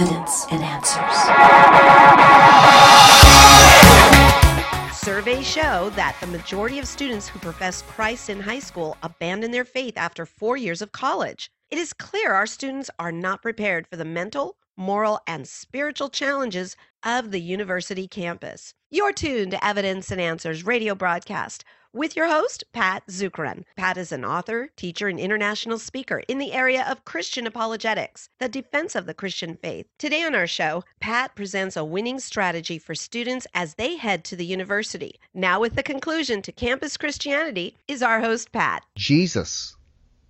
evidence and answers. Surveys show that the majority of students who profess Christ in high school abandon their faith after four years of college. It is clear our students are not prepared for the mental, moral, and spiritual challenges of the university campus. You're tuned to Evidence and Answers radio broadcast with your host, Pat Zukeran. Pat is an author, teacher, and international speaker in the area of Christian apologetics, the defense of the Christian faith. Today on our show, Pat presents a winning strategy for students as they head to the university. Now, with the conclusion to campus Christianity, is our host, Pat. Jesus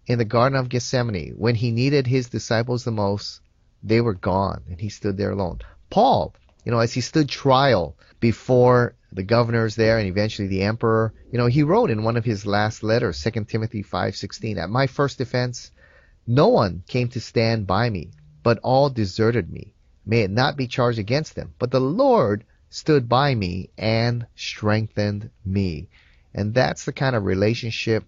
in the Garden of Gethsemane, when he needed his disciples the most, they were gone and he stood there alone. Paul, you know, as he stood trial before the governors there and eventually the emperor, you know, he wrote in one of his last letters, 2 Timothy 5:16, at my first defense, no one came to stand by me, but all deserted me. May it not be charged against them, but the Lord stood by me and strengthened me. And that's the kind of relationship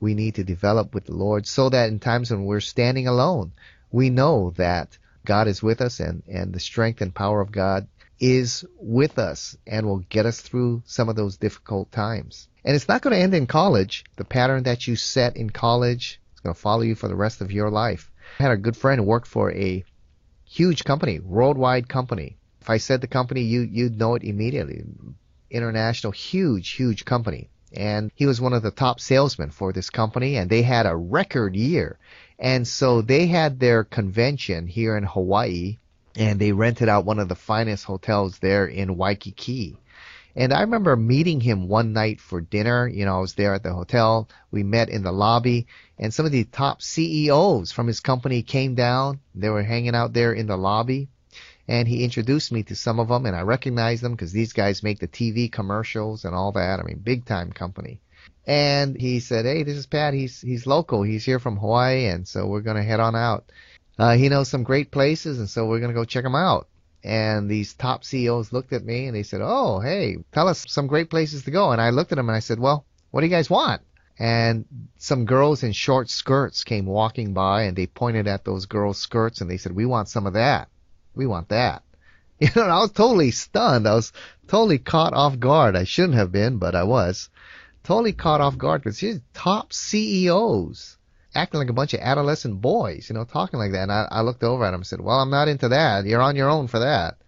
we need to develop with the Lord so that in times when we're standing alone, we know that God is with us and, and the strength and power of God is with us and will get us through some of those difficult times. And it's not going to end in college. The pattern that you set in college is going to follow you for the rest of your life. I had a good friend who worked for a huge company, worldwide company. If I said the company, you you'd know it immediately. International, huge, huge company. And he was one of the top salesmen for this company, and they had a record year. And so they had their convention here in Hawaii and they rented out one of the finest hotels there in Waikiki. And I remember meeting him one night for dinner. You know, I was there at the hotel. We met in the lobby, and some of the top CEOs from his company came down. They were hanging out there in the lobby, and he introduced me to some of them, and I recognized them because these guys make the TV commercials and all that. I mean, big time company. And he said, "Hey, this is Pat. He's he's local. He's here from Hawaii, and so we're gonna head on out." uh, he knows some great places, and so we're going to go check them out. And these top CEOs looked at me and they said, "Oh, hey, tell us some great places to go." And I looked at them and I said, "Well, what do you guys want?" And some girls in short skirts came walking by and they pointed at those girls' skirts and they said, "We want some of that. We want that." You know, I was totally stunned. I was totally caught off guard. I shouldn't have been, but I was totally caught off guard because these top CEOs acting like a bunch of adolescent boys, you know, talking like that. And I, I looked over at them and said, well, I'm not into that. You're on your own for that.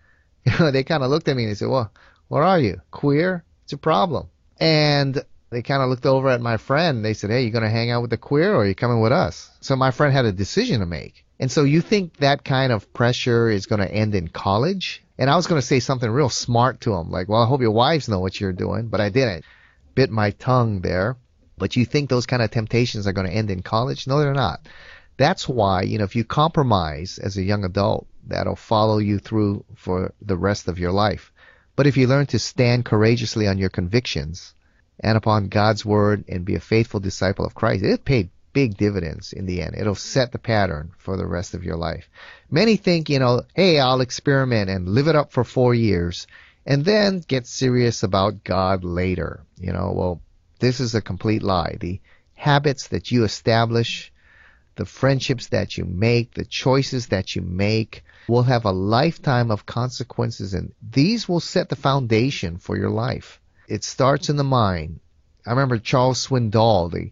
You know, they kind of looked at me and they said, well, what are you? Queer? It's a problem. And they kind of looked over at my friend they said, hey, you going to hang out with the queer or are you coming with us? So my friend had a decision to make. And so you think that kind of pressure is going to end in college? And I was going to say something real smart to him, like, well, I hope your wives know what you're doing, but I didn't. Bit my tongue there. But you think those kind of temptations are going to end in college? No, they're not. That's why, you know, if you compromise as a young adult, that'll follow you through for the rest of your life. But if you learn to stand courageously on your convictions and upon God's word and be a faithful disciple of Christ, it'll pay big dividends in the end. It'll set the pattern for the rest of your life. Many think, you know, hey, I'll experiment and live it up for four years and then get serious about God later. You know, well, this is a complete lie. The habits that you establish, the friendships that you make, the choices that you make will have a lifetime of consequences and these will set the foundation for your life. It starts in the mind. I remember Charles Swindoll, the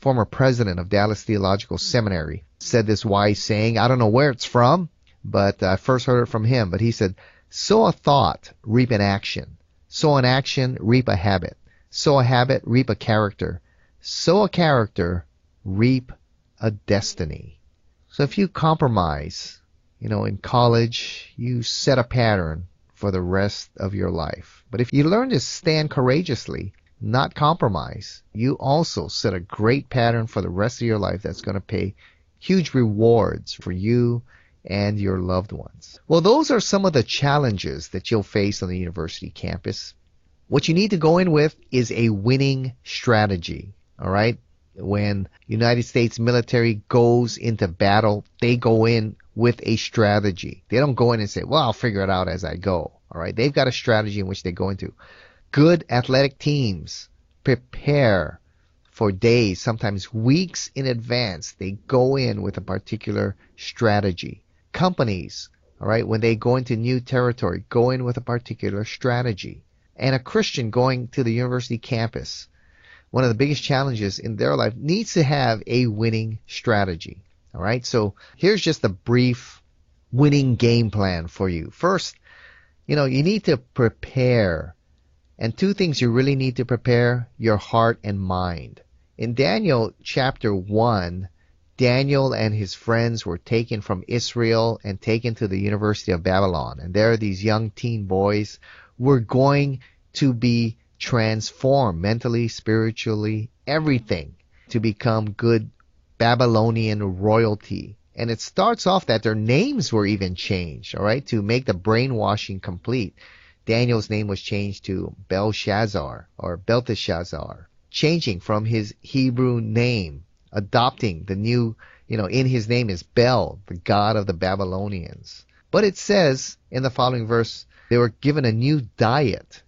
former president of Dallas Theological Seminary, said this wise saying. I don't know where it's from, but I first heard it from him. But he said, sow a thought, reap an action. Sow an action, reap a habit. Sow a habit, reap a character. Sow a character, reap a destiny. So if you compromise, you know, in college, you set a pattern for the rest of your life. But if you learn to stand courageously, not compromise, you also set a great pattern for the rest of your life that's going to pay huge rewards for you and your loved ones. Well, those are some of the challenges that you'll face on the university campus. What you need to go in with is a winning strategy. All right. When United States military goes into battle, they go in with a strategy. They don't go in and say, well, I'll figure it out as I go. All right. They've got a strategy in which they go into. Good athletic teams prepare for days, sometimes weeks in advance. They go in with a particular strategy. Companies All right, when they go into new territory, go in with a particular strategy. And a Christian going to the university campus, one of the biggest challenges in their life needs to have a winning strategy. All right, so here's just a brief winning game plan for you. First, you know, you need to prepare. And two things you really need to prepare your heart and mind. In Daniel chapter 1, Daniel and his friends were taken from Israel and taken to the University of Babylon. And there, these young teen boys were going to be transformed mentally, spiritually, everything to become good Babylonian royalty. And it starts off that their names were even changed, all right, to make the brainwashing complete. Daniel's name was changed to Belshazzar or Belteshazzar, changing from his Hebrew name adopting the new, you know, in his name is Bel, the god of the Babylonians. But it says in the following verse, they were given a new diet,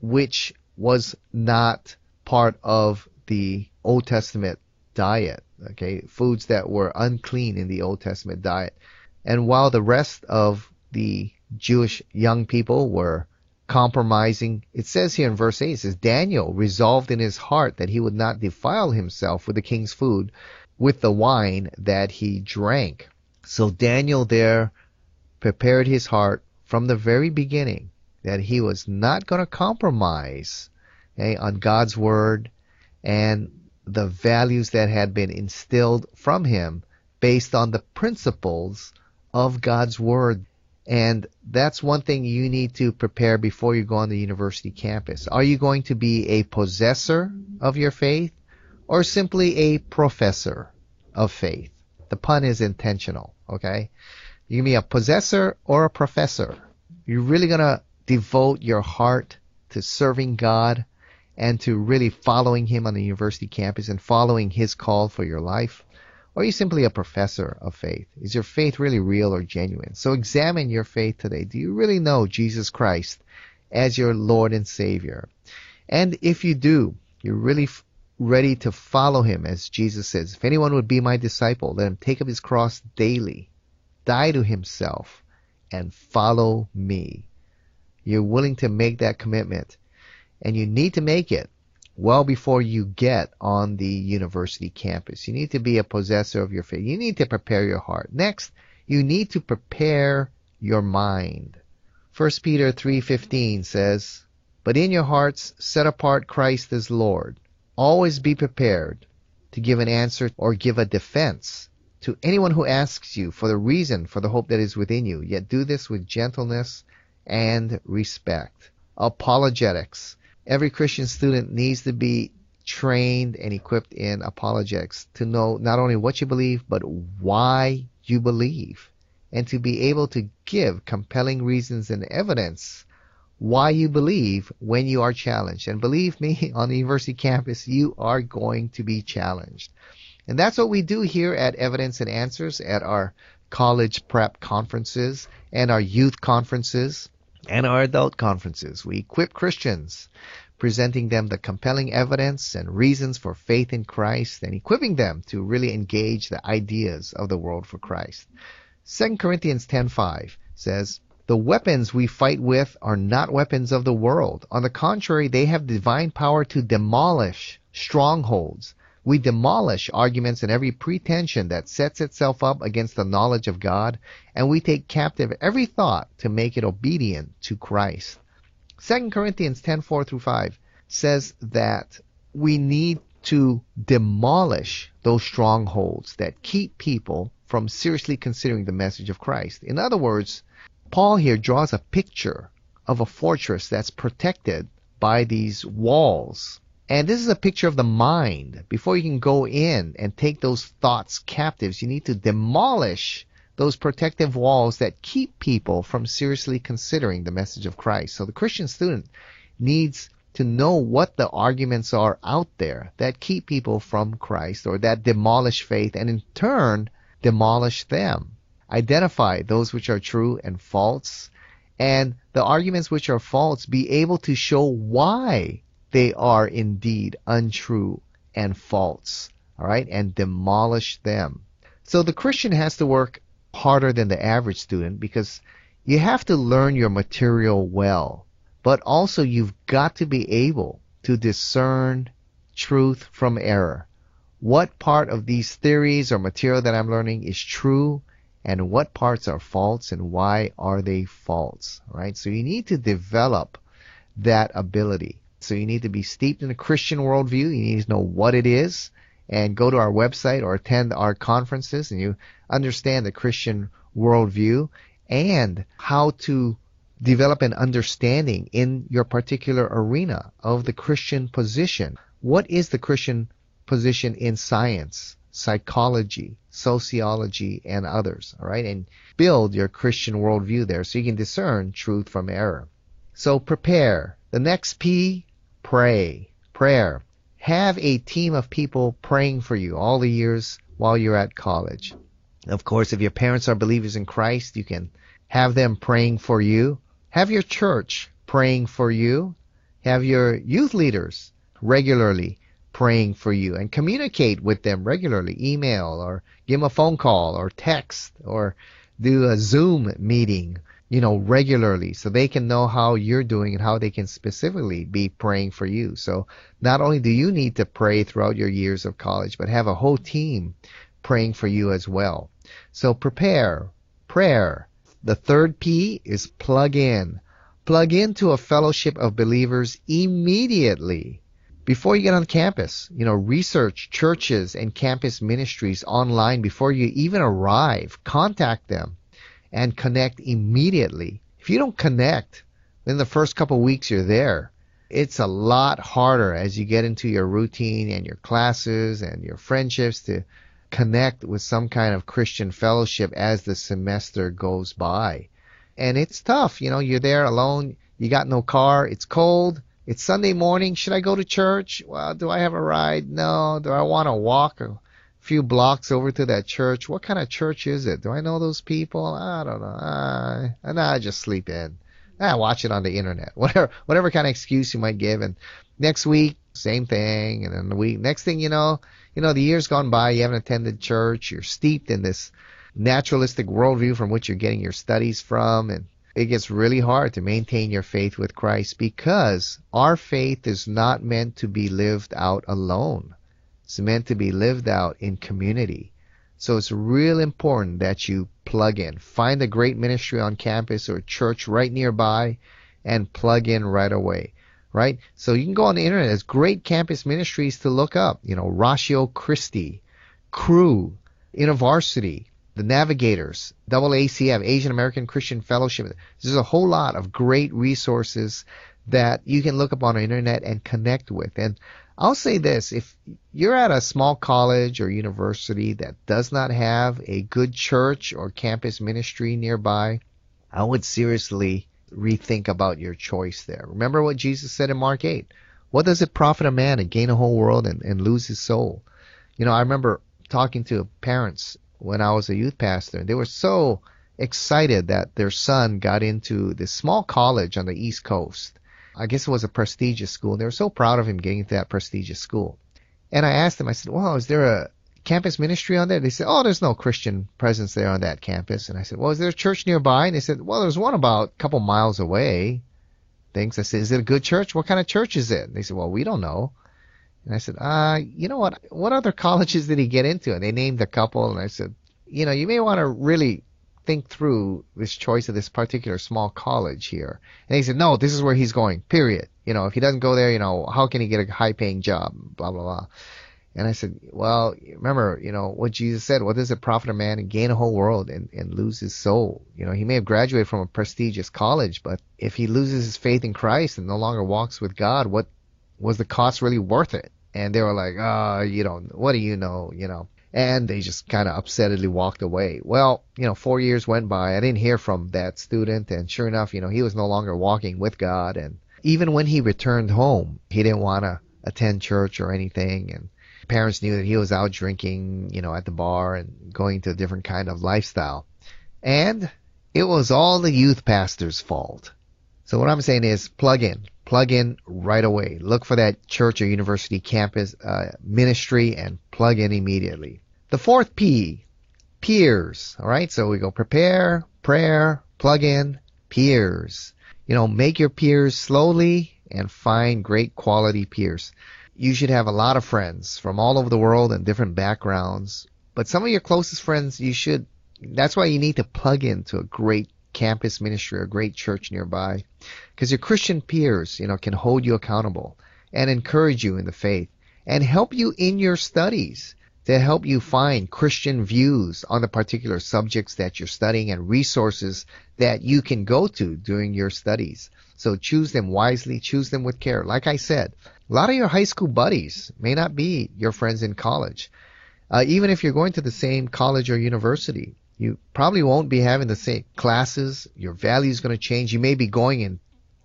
which was not part of the Old Testament diet. Okay, foods that were unclean in the Old Testament diet. And while the rest of the Jewish young people were compromising. It says here in verse 8, it says, Daniel resolved in his heart that he would not defile himself with the king's food, with the wine that he drank. So Daniel there prepared his heart from the very beginning that he was not going to compromise okay, on God's word and the values that had been instilled from him based on the principles of God's word. And that's one thing you need to prepare before you go on the university campus. Are you going to be a possessor of your faith or simply a professor of faith? The pun is intentional, okay? You can be a possessor or a professor. You're really going to devote your heart to serving God and to really following Him on the university campus and following His call for your life. Are you simply a professor of faith? Is your faith really real or genuine? So examine your faith today. Do you really know Jesus Christ as your Lord and Savior? And if you do, you're really f- ready to follow him as Jesus says, if anyone would be my disciple, let him take up his cross daily, die to himself, and follow me. You're willing to make that commitment. And you need to make it well before you get on the university campus. You need to be a possessor of your faith. You need to prepare your heart. Next, you need to prepare your mind. 1 Peter 3:15 says, "But in your hearts set apart Christ as Lord. Always be prepared to give an answer or give a defense to anyone who asks you for the reason for the hope that is within you. Yet do this with gentleness and respect." Apologetics every Christian student needs to be trained and equipped in apologetics to know not only what you believe, but why you believe, and to be able to give compelling reasons and evidence why you believe when you are challenged. And believe me, on the university campus, you are going to be challenged. And that's what we do here at Evidence and Answers at our college prep conferences and our youth conferences and our adult conferences. We equip Christians, presenting them the compelling evidence and reasons for faith in Christ and equipping them to really engage the ideas of the world for Christ. 2 Corinthians 10:5 says, "The weapons we fight with are not weapons of the world. On the contrary, they have divine power to demolish strongholds." We demolish arguments and every pretension that sets itself up against the knowledge of God, and we take captive every thought to make it obedient to Christ. 2 Corinthians 10:4 through 5 says that we need to demolish those strongholds that keep people from seriously considering the message of Christ. In other words, Paul here draws a picture of a fortress that's protected by these walls and this is a picture of the mind. Before you can go in and take those thoughts captives, you need to demolish those protective walls that keep people from seriously considering the message of Christ. So the Christian student needs to know what the arguments are out there that keep people from Christ or that demolish faith and in turn demolish them. Identify those which are true and false and the arguments which are false be able to show why they are indeed untrue and false, all right, and demolish them. So the Christian has to work harder than the average student because you have to learn your material well, but also you've got to be able to discern truth from error. What part of these theories or material that I'm learning is true and what parts are false and why are they false, right? So you need to develop that ability. So you need to be steeped in a Christian worldview. You need to know what it is and go to our website or attend our conferences and you understand the Christian worldview and how to develop an understanding in your particular arena of the Christian position. What is the Christian position in science, psychology, sociology, and others? All right, and build your Christian worldview there so you can discern truth from error. So prepare. The next P, pray. Prayer. Have a team of people praying for you all the years while you're at college. Of course, if your parents are believers in Christ, you can have them praying for you. Have your church praying for you. Have your youth leaders regularly praying for you and communicate with them regularly. Email or give them a phone call or text or do a Zoom meeting, you know, regularly so they can know how you're doing and how they can specifically be praying for you. So not only do you need to pray throughout your years of college, but have a whole team praying for you as well. So prepare, prayer. The third P is plug in. Plug into a fellowship of believers immediately before you get on campus. You know, research churches and campus ministries online before you even arrive. Contact them and connect immediately. If you don't connect in the first couple weeks you're there, it's a lot harder as you get into your routine and your classes and your friendships to connect with some kind of Christian fellowship as the semester goes by. And it's tough, you know, you're there alone, you got no car, it's cold, it's Sunday morning, should I go to church? Well, do I have a ride? No. Do I want to walk a few blocks over to that church? What kind of church is it? Do I know those people? I don't know. Uh, nah, I just sleep in. I watch it on the internet. Whatever, whatever kind of excuse you might give. And next week, same thing. And then the week, next thing you know, you know, the year's gone by, you haven't attended church, you're steeped in this naturalistic worldview from which you're getting your studies from, and it gets really hard to maintain your faith with Christ because our faith is not meant to be lived out alone. It's meant to be lived out in community. So it's real important that you plug in. Find a great ministry on campus or church right nearby and plug in right away right? So you can go on the internet. There's great campus ministries to look up. You know, Ratio Christi, Cru, InterVarsity, the Navigators, AACF, Asian American Christian Fellowship. There's a whole lot of great resources that you can look up on the internet and connect with. And I'll say this, if you're at a small college or university that does not have a good church or campus ministry nearby, I would seriously rethink about your choice there. Remember what Jesus said in Mark 8. What does it profit a man to gain a whole world and, and lose his soul? You know, I remember talking to parents when I was a youth pastor. And they were so excited that their son got into this small college on the East Coast. I guess it was a prestigious school. They were so proud of him getting into that prestigious school. And I asked them, I said, well, is there a campus ministry on there? They said, oh, there's no Christian presence there on that campus. And I said, well, is there a church nearby? And they said, well, there's one about a couple miles away. Things. I said, is it a good church? What kind of church is it? And they said, well, we don't know. And I said, uh, you know what? What other colleges did he get into? And they named a couple. And I said, you know, you may want to really think through this choice of this particular small college here. And he said, no, this is where he's going, period. You know, if he doesn't go there, you know, how can he get a high paying job? Blah, blah, blah. And I said, well, remember, you know, what Jesus said, what does it profit a man and gain a whole world and, and lose his soul? You know, he may have graduated from a prestigious college, but if he loses his faith in Christ and no longer walks with God, what was the cost really worth it? And they were like, oh, you know, what do you know, you know? And they just kind of upsettedly walked away. Well, you know, four years went by. I didn't hear from that student. And sure enough, you know, he was no longer walking with God. And even when he returned home, he didn't want to attend church or anything. And parents knew that he was out drinking, you know, at the bar and going to a different kind of lifestyle. And it was all the youth pastor's fault. So what I'm saying is plug in, plug in right away. Look for that church or university campus uh, ministry and plug in immediately. The fourth P, peers. All right. So we go prepare, prayer, plug in, peers. You know, make your peers slowly and find great quality peers. You should have a lot of friends from all over the world and different backgrounds. But some of your closest friends, you should, that's why you need to plug into a great campus ministry or a great church nearby. Because your Christian peers, you know, can hold you accountable and encourage you in the faith and help you in your studies to help you find Christian views on the particular subjects that you're studying and resources that you can go to during your studies. So choose them wisely, choose them with care. Like I said, a lot of your high school buddies may not be your friends in college. Uh, even if you're going to the same college or university, you probably won't be having the same classes. Your value is going to change. You may be going in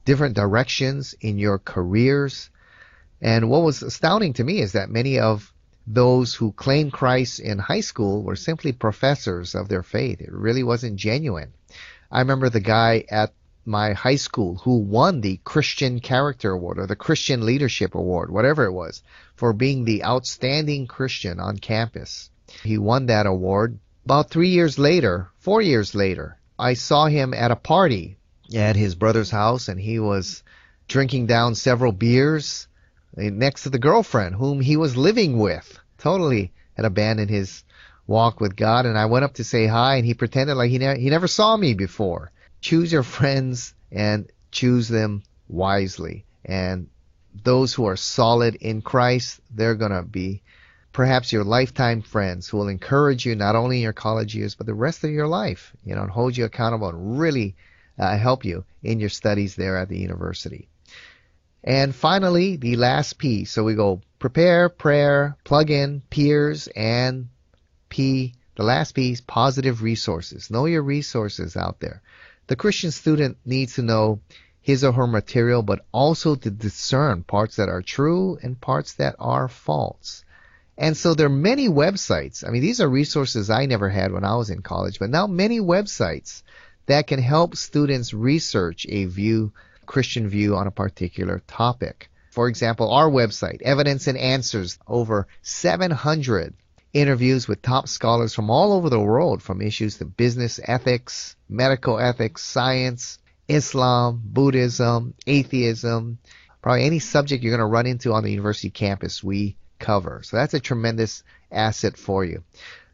different directions in your careers. And what was astounding to me is that many of those who claimed Christ in high school were simply professors of their faith. It really wasn't genuine. I remember the guy at my high school who won the Christian Character Award or the Christian Leadership Award, whatever it was, for being the outstanding Christian on campus. He won that award. About three years later, four years later, I saw him at a party at his brother's house and he was drinking down several beers eh, next to the girlfriend whom he was living with. Totally had abandoned his walk with God. And I went up to say hi, and he pretended like he, ne- he never saw me before. Choose your friends and choose them wisely. And those who are solid in Christ, they're going to be perhaps your lifetime friends who will encourage you not only in your college years, but the rest of your life, you know, and hold you accountable and really uh, help you in your studies there at the university. And finally, the last P. So we go prepare, prayer, plug in, peers, and P. The last P is positive resources. Know your resources out there. The Christian student needs to know his or her material, but also to discern parts that are true and parts that are false. And so there are many websites. I mean, these are resources I never had when I was in college, but now many websites that can help students research a view Christian view on a particular topic. For example, our website, Evidence and Answers, over 700 interviews with top scholars from all over the world, from issues to business ethics, medical ethics, science, Islam, Buddhism, atheism, probably any subject you're going to run into on the university campus, we cover. So that's a tremendous asset for you.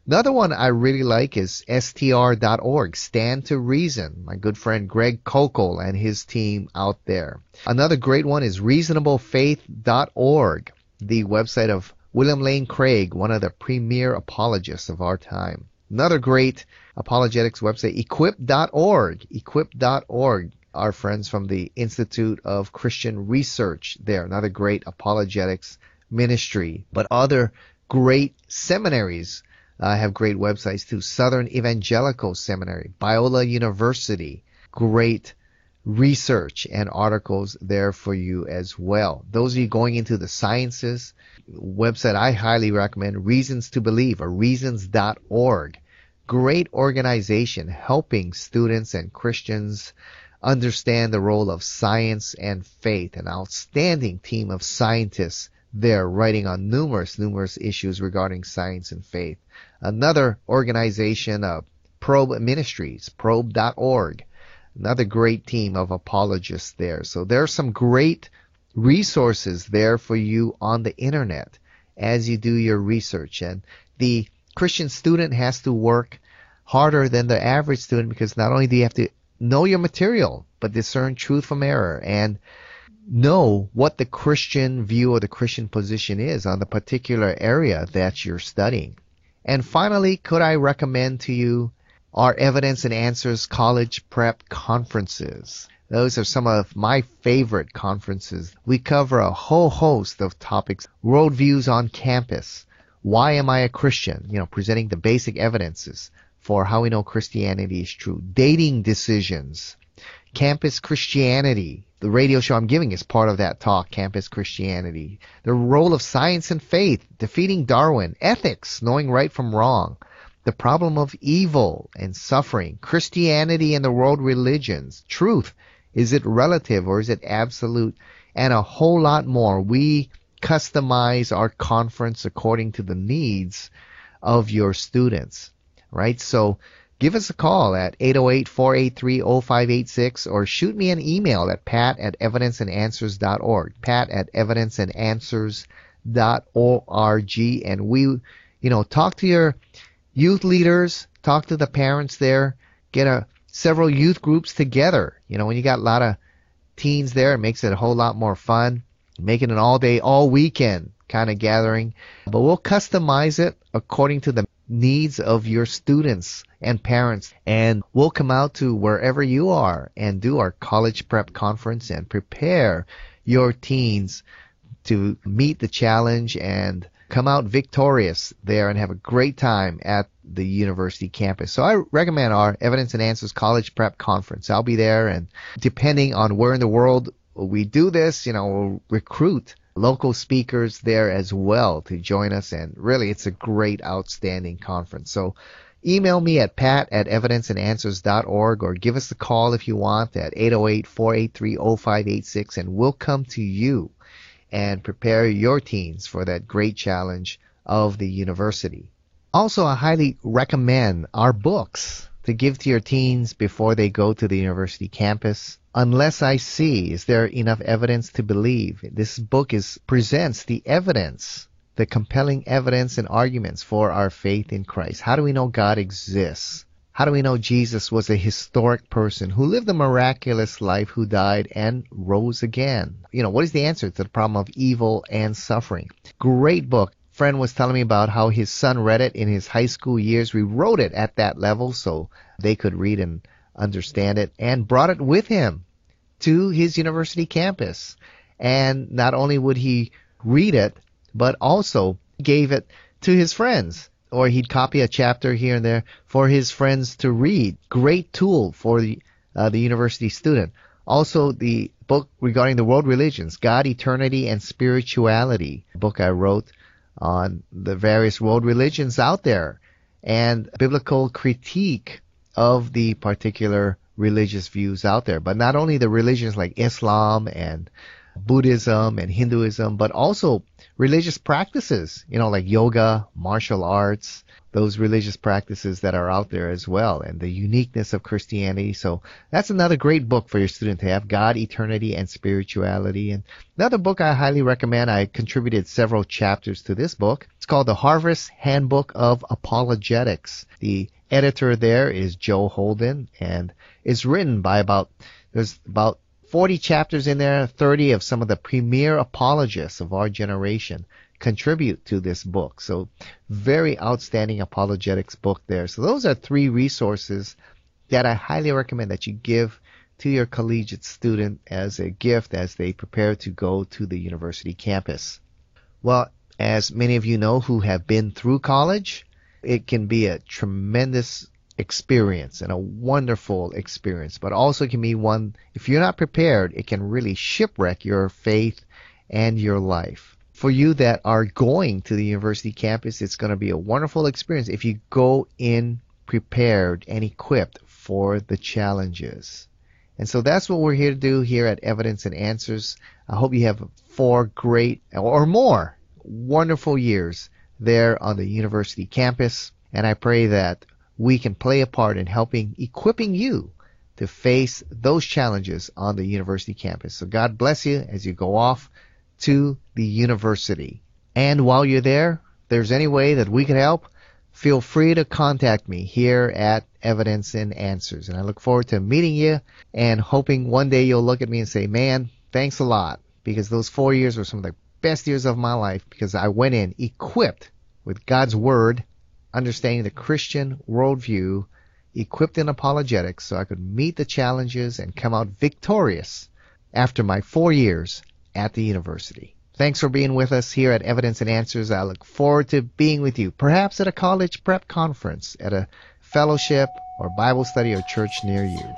Another one I really like is str.org, Stand to Reason. My good friend Greg Koukl and his team out there. Another great one is reasonablefaith.org, the website of William Lane Craig, one of the premier apologists of our time. Another great apologetics website, equip.org, equip.org. Our friends from the Institute of Christian Research there, another great apologetics ministry. But other great seminaries uh, have great websites too. Southern Evangelical Seminary, Biola University, great research and articles there for you as well. Those of you going into the sciences, website I highly recommend, Reasons to Believe or reasons.org. Great organization helping students and Christians understand the role of science and faith. An outstanding team of scientists there writing on numerous, numerous issues regarding science and faith. Another organization, uh, Probe Ministries, probe.org. Another great team of apologists there. So there are some great resources there for you on the internet as you do your research. And the Christian student has to work harder than the average student because not only do you have to know your material, but discern truth from error and know what the Christian view or the Christian position is on the particular area that you're studying. And finally, could I recommend to you our Evidence and Answers College Prep Conferences? Those are some of my favorite conferences. We cover a whole host of topics, worldviews on campus, why am I a Christian? You know, presenting the basic evidences for how we know Christianity is true, dating decisions, campus Christianity, the radio show I'm giving is part of that talk, Campus Christianity. The role of science and faith, defeating Darwin, ethics, knowing right from wrong, the problem of evil and suffering, Christianity and the world religions, truth, is it relative or is it absolute, and a whole lot more. We customize our conference according to the needs of your students. right? So give us a call at 808-483-0586 or shoot me an email at pat at evidenceandanswers.org. Pat at evidenceandanswers.org. And we, you know, talk to your youth leaders, talk to the parents there, get a several youth groups together. You know, when you got a lot of teens there, it makes it a whole lot more fun. Make it an all day, all weekend kind of gathering. But we'll customize it according to the needs of your students and parents. And we'll come out to wherever you are and do our college prep conference and prepare your teens to meet the challenge and come out victorious there and have a great time at the university campus. So I recommend our Evidence and Answers College Prep Conference. I'll be there and depending on where in the world we do this, you know, we'll recruit local speakers there as well to join us and really it's a great outstanding conference. So email me at pat at evidenceandanswers.org or give us a call if you want at 808-483-0586 and we'll come to you and prepare your teens for that great challenge of the university. Also, I highly recommend our books to give to your teens before they go to the university campus. Unless I see, is there enough evidence to believe? This book is presents the evidence, the compelling evidence and arguments for our faith in Christ. How do we know God exists? How do we know Jesus was a historic person who lived a miraculous life, who died and rose again? You know, what is the answer to the problem of evil and suffering? Great book. Friend was telling me about how his son read it in his high school years. rewrote it at that level so they could read and understand it and brought it with him to his university campus. And not only would he read it, but also gave it to his friends or he'd copy a chapter here and there for his friends to read. Great tool for the uh, the university student. Also, the book regarding the world religions, God, Eternity, and Spirituality, book I wrote on the various world religions out there, and biblical critique of the particular religious views out there. But not only the religions like Islam and Buddhism and Hinduism, but also religious practices, you know, like yoga, martial arts, those religious practices that are out there as well, and the uniqueness of Christianity. So that's another great book for your student to have God, Eternity, and Spirituality. And another book I highly recommend, I contributed several chapters to this book. It's called The Harvest Handbook of Apologetics. The editor there is Joe Holden, and it's written by about, there's about 40 chapters in there, 30 of some of the premier apologists of our generation contribute to this book. So very outstanding apologetics book there. So those are three resources that I highly recommend that you give to your collegiate student as a gift as they prepare to go to the university campus. Well, as many of you know who have been through college, it can be a tremendous experience and a wonderful experience, but also can be one, if you're not prepared, it can really shipwreck your faith and your life. For you that are going to the university campus, it's going to be a wonderful experience if you go in prepared and equipped for the challenges. And so that's what we're here to do here at Evidence and Answers. I hope you have four great or more wonderful years there on the university campus. And I pray that we can play a part in helping equipping you to face those challenges on the university campus. So God bless you as you go off to the university. And while you're there, there's any way that we can help, feel free to contact me here at Evidence and Answers. And I look forward to meeting you and hoping one day you'll look at me and say, man, thanks a lot because those four years were some of the best years of my life because I went in equipped with God's Word understanding the Christian worldview, equipped in apologetics so I could meet the challenges and come out victorious after my four years at the university. Thanks for being with us here at Evidence and Answers. I look forward to being with you, perhaps at a college prep conference, at a fellowship or Bible study or church near you.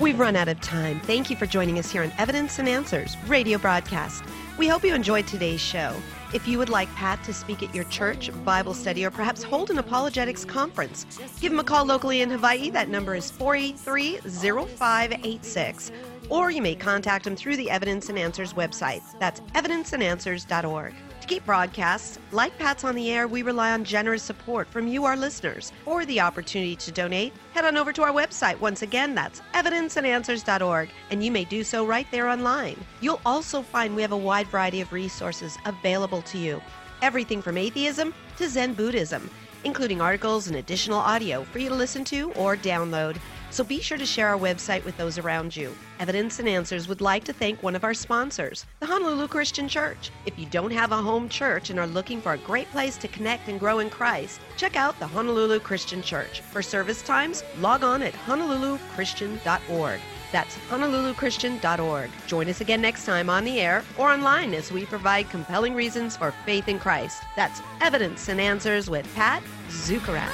We've run out of time. Thank you for joining us here on Evidence and Answers radio broadcast. We hope you enjoyed today's show. If you would like Pat to speak at your church, Bible study, or perhaps hold an apologetics conference, give him a call locally in Hawaii. That number is 483 0586 or you may contact him through the Evidence and Answers website. That's evidenceandanswers.org. To keep broadcasts like Pat's on the Air, we rely on generous support from you, our listeners. or the opportunity to donate, head on over to our website. Once again, that's evidenceandanswers.org, and you may do so right there online. You'll also find we have a wide variety of resources available to you everything from atheism to Zen Buddhism, including articles and additional audio for you to listen to or download. So be sure to share our website with those around you. Evidence and Answers would like to thank one of our sponsors, the Honolulu Christian Church. If you don't have a home church and are looking for a great place to connect and grow in Christ, check out the Honolulu Christian Church. For service times, log on at honoluluchristian.org. That's honoluluchristian.org. Join us again next time on the air or online as we provide compelling reasons for faith in Christ. That's Evidence and Answers with Pat Zukeran.